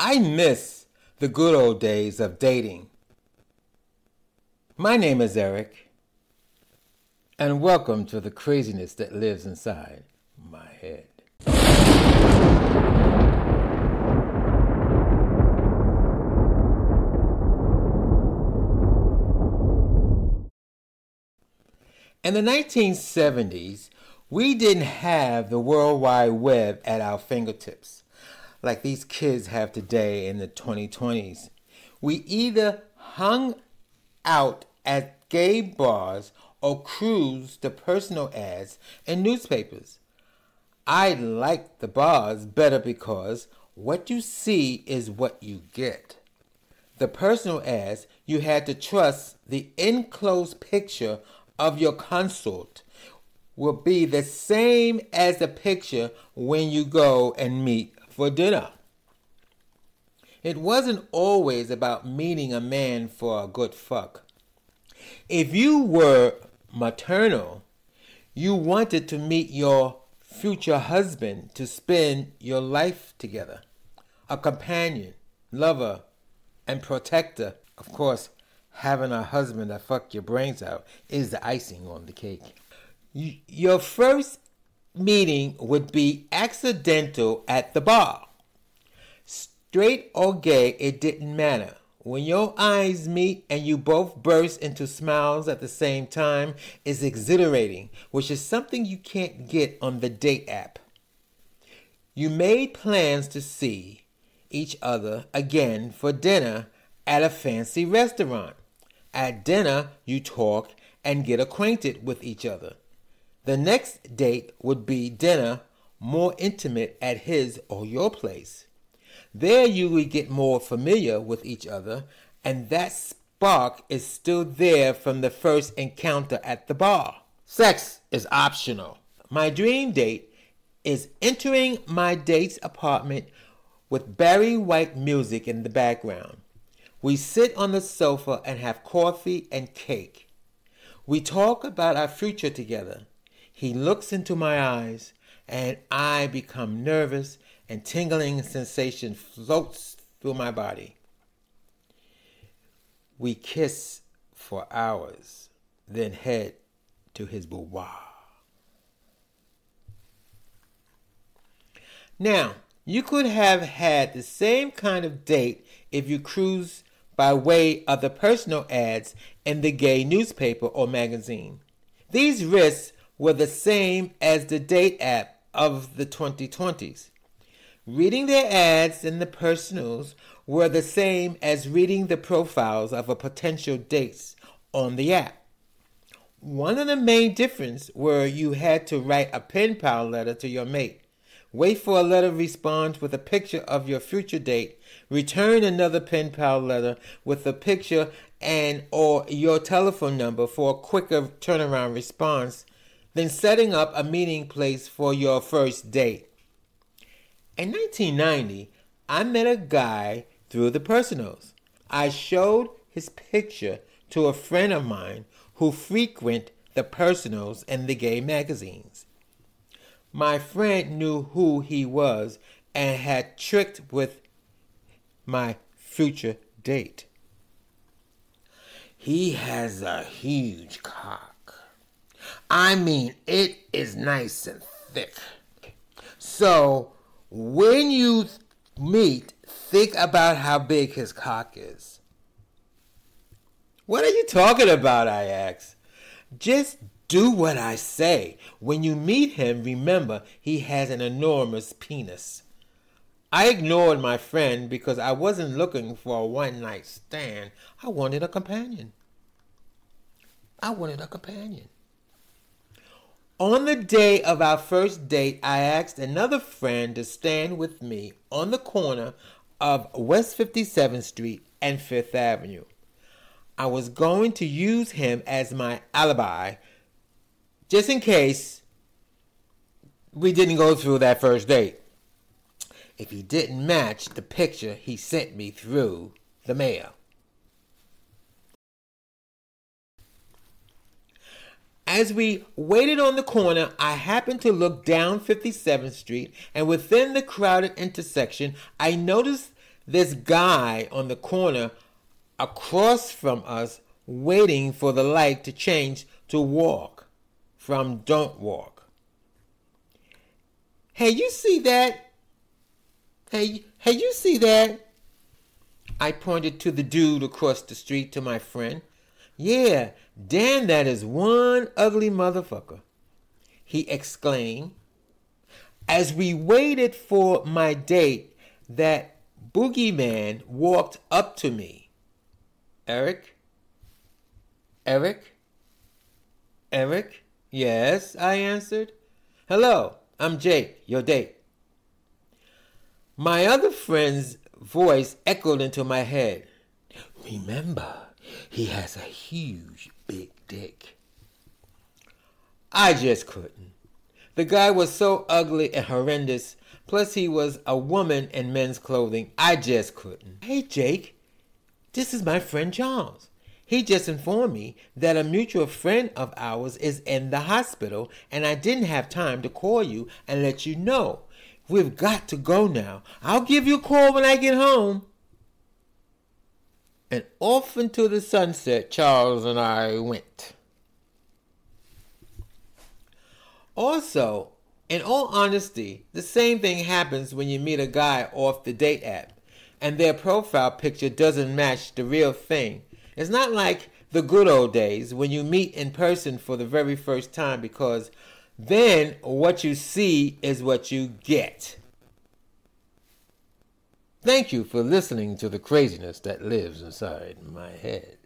I miss the good old days of dating. My name is Eric, and welcome to the craziness that lives inside my head. In the 1970s, we didn't have the World Wide Web at our fingertips like these kids have today in the 2020s. We either hung out at gay bars or cruised the personal ads in newspapers. I like the bars better because what you see is what you get. The personal ads, you had to trust the enclosed picture of your consort will be the same as the picture when you go and meet for dinner. It wasn't always about meeting a man for a good fuck. If you were maternal, you wanted to meet your future husband to spend your life together, a companion, lover, and protector. Of course, having a husband that fuck your brains out is the icing on the cake. Your first meeting would be accidental at the bar. Straight or gay, it didn't matter. When your eyes meet and you both burst into smiles at the same time is exhilarating, which is something you can't get on the date app. You made plans to see each other again for dinner at a fancy restaurant. At dinner, you talk and get acquainted with each other. The next date would be dinner, more intimate at his or your place. There you would get more familiar with each other, and that spark is still there from the first encounter at the bar. Sex is optional. My dream date is entering my date's apartment with Barry White music in the background. We sit on the sofa and have coffee and cake. We talk about our future together. He looks into my eyes, and I become nervous, and tingling sensation floats through my body. We kiss for hours, then head to his boudoir. Now, you could have had the same kind of date if you cruised by way of the personal ads in the gay newspaper or magazine. These risks were the same as the date app of the 2020s. Reading their ads in the personals were the same as reading the profiles of a potential dates on the app. One of the main differences were you had to write a pen pal letter to your mate, wait for a letter response with a picture of your future date, return another pen pal letter with a picture and or your telephone number for a quicker turnaround response than setting up a meeting place for your first date. In 1990, I met a guy through the personals. I showed his picture to a friend of mine who frequent the personals and the gay magazines. My friend knew who he was and had tricked with my future date. He has a huge cock. I mean, it is nice and thick. So when you meet, think about how big his cock is. What are you talking about? I ask. Just do what I say. When you meet him, remember he has an enormous penis. I ignored my friend because I wasn't looking for a one night stand. I wanted a companion. I wanted a companion. On the day of our first date, I asked another friend to stand with me on the corner of West 57th Street and Fifth Avenue. I was going to use him as my alibi just in case we didn't go through that first date. If he didn't match the picture he sent me through the mail. As we waited on the corner, I happened to look down 57th Street, and within the crowded intersection, I noticed this guy on the corner across from us waiting for the light to change to walk from don't walk. Hey, you see that? Hey, hey, you see that? I pointed to the dude across the street to my friend. Yeah, Dan, that is one ugly motherfucker, he exclaimed. As we waited for my date, that boogeyman walked up to me. Eric? Eric? Eric? Yes, I answered. Hello, I'm Jake, your date. My other friend's voice echoed into my head. Remember, he has a huge, big dick. I just couldn't. The guy was so ugly and horrendous, plus he was a woman in men's clothing. I just couldn't. Hey, Jake, this is my friend Charles. He just informed me that a mutual friend of ours is in the hospital, and I didn't have time to call you and let you know. We've got to go now. I'll give you a call when I get home. And off into the sunset, Charles and I went. Also, in all honesty, the same thing happens when you meet a guy off the date app and their profile picture doesn't match the real thing. It's not like the good old days when you meet in person for the very first time because then what you see is what you get. Thank you for listening to the craziness that lives inside my head.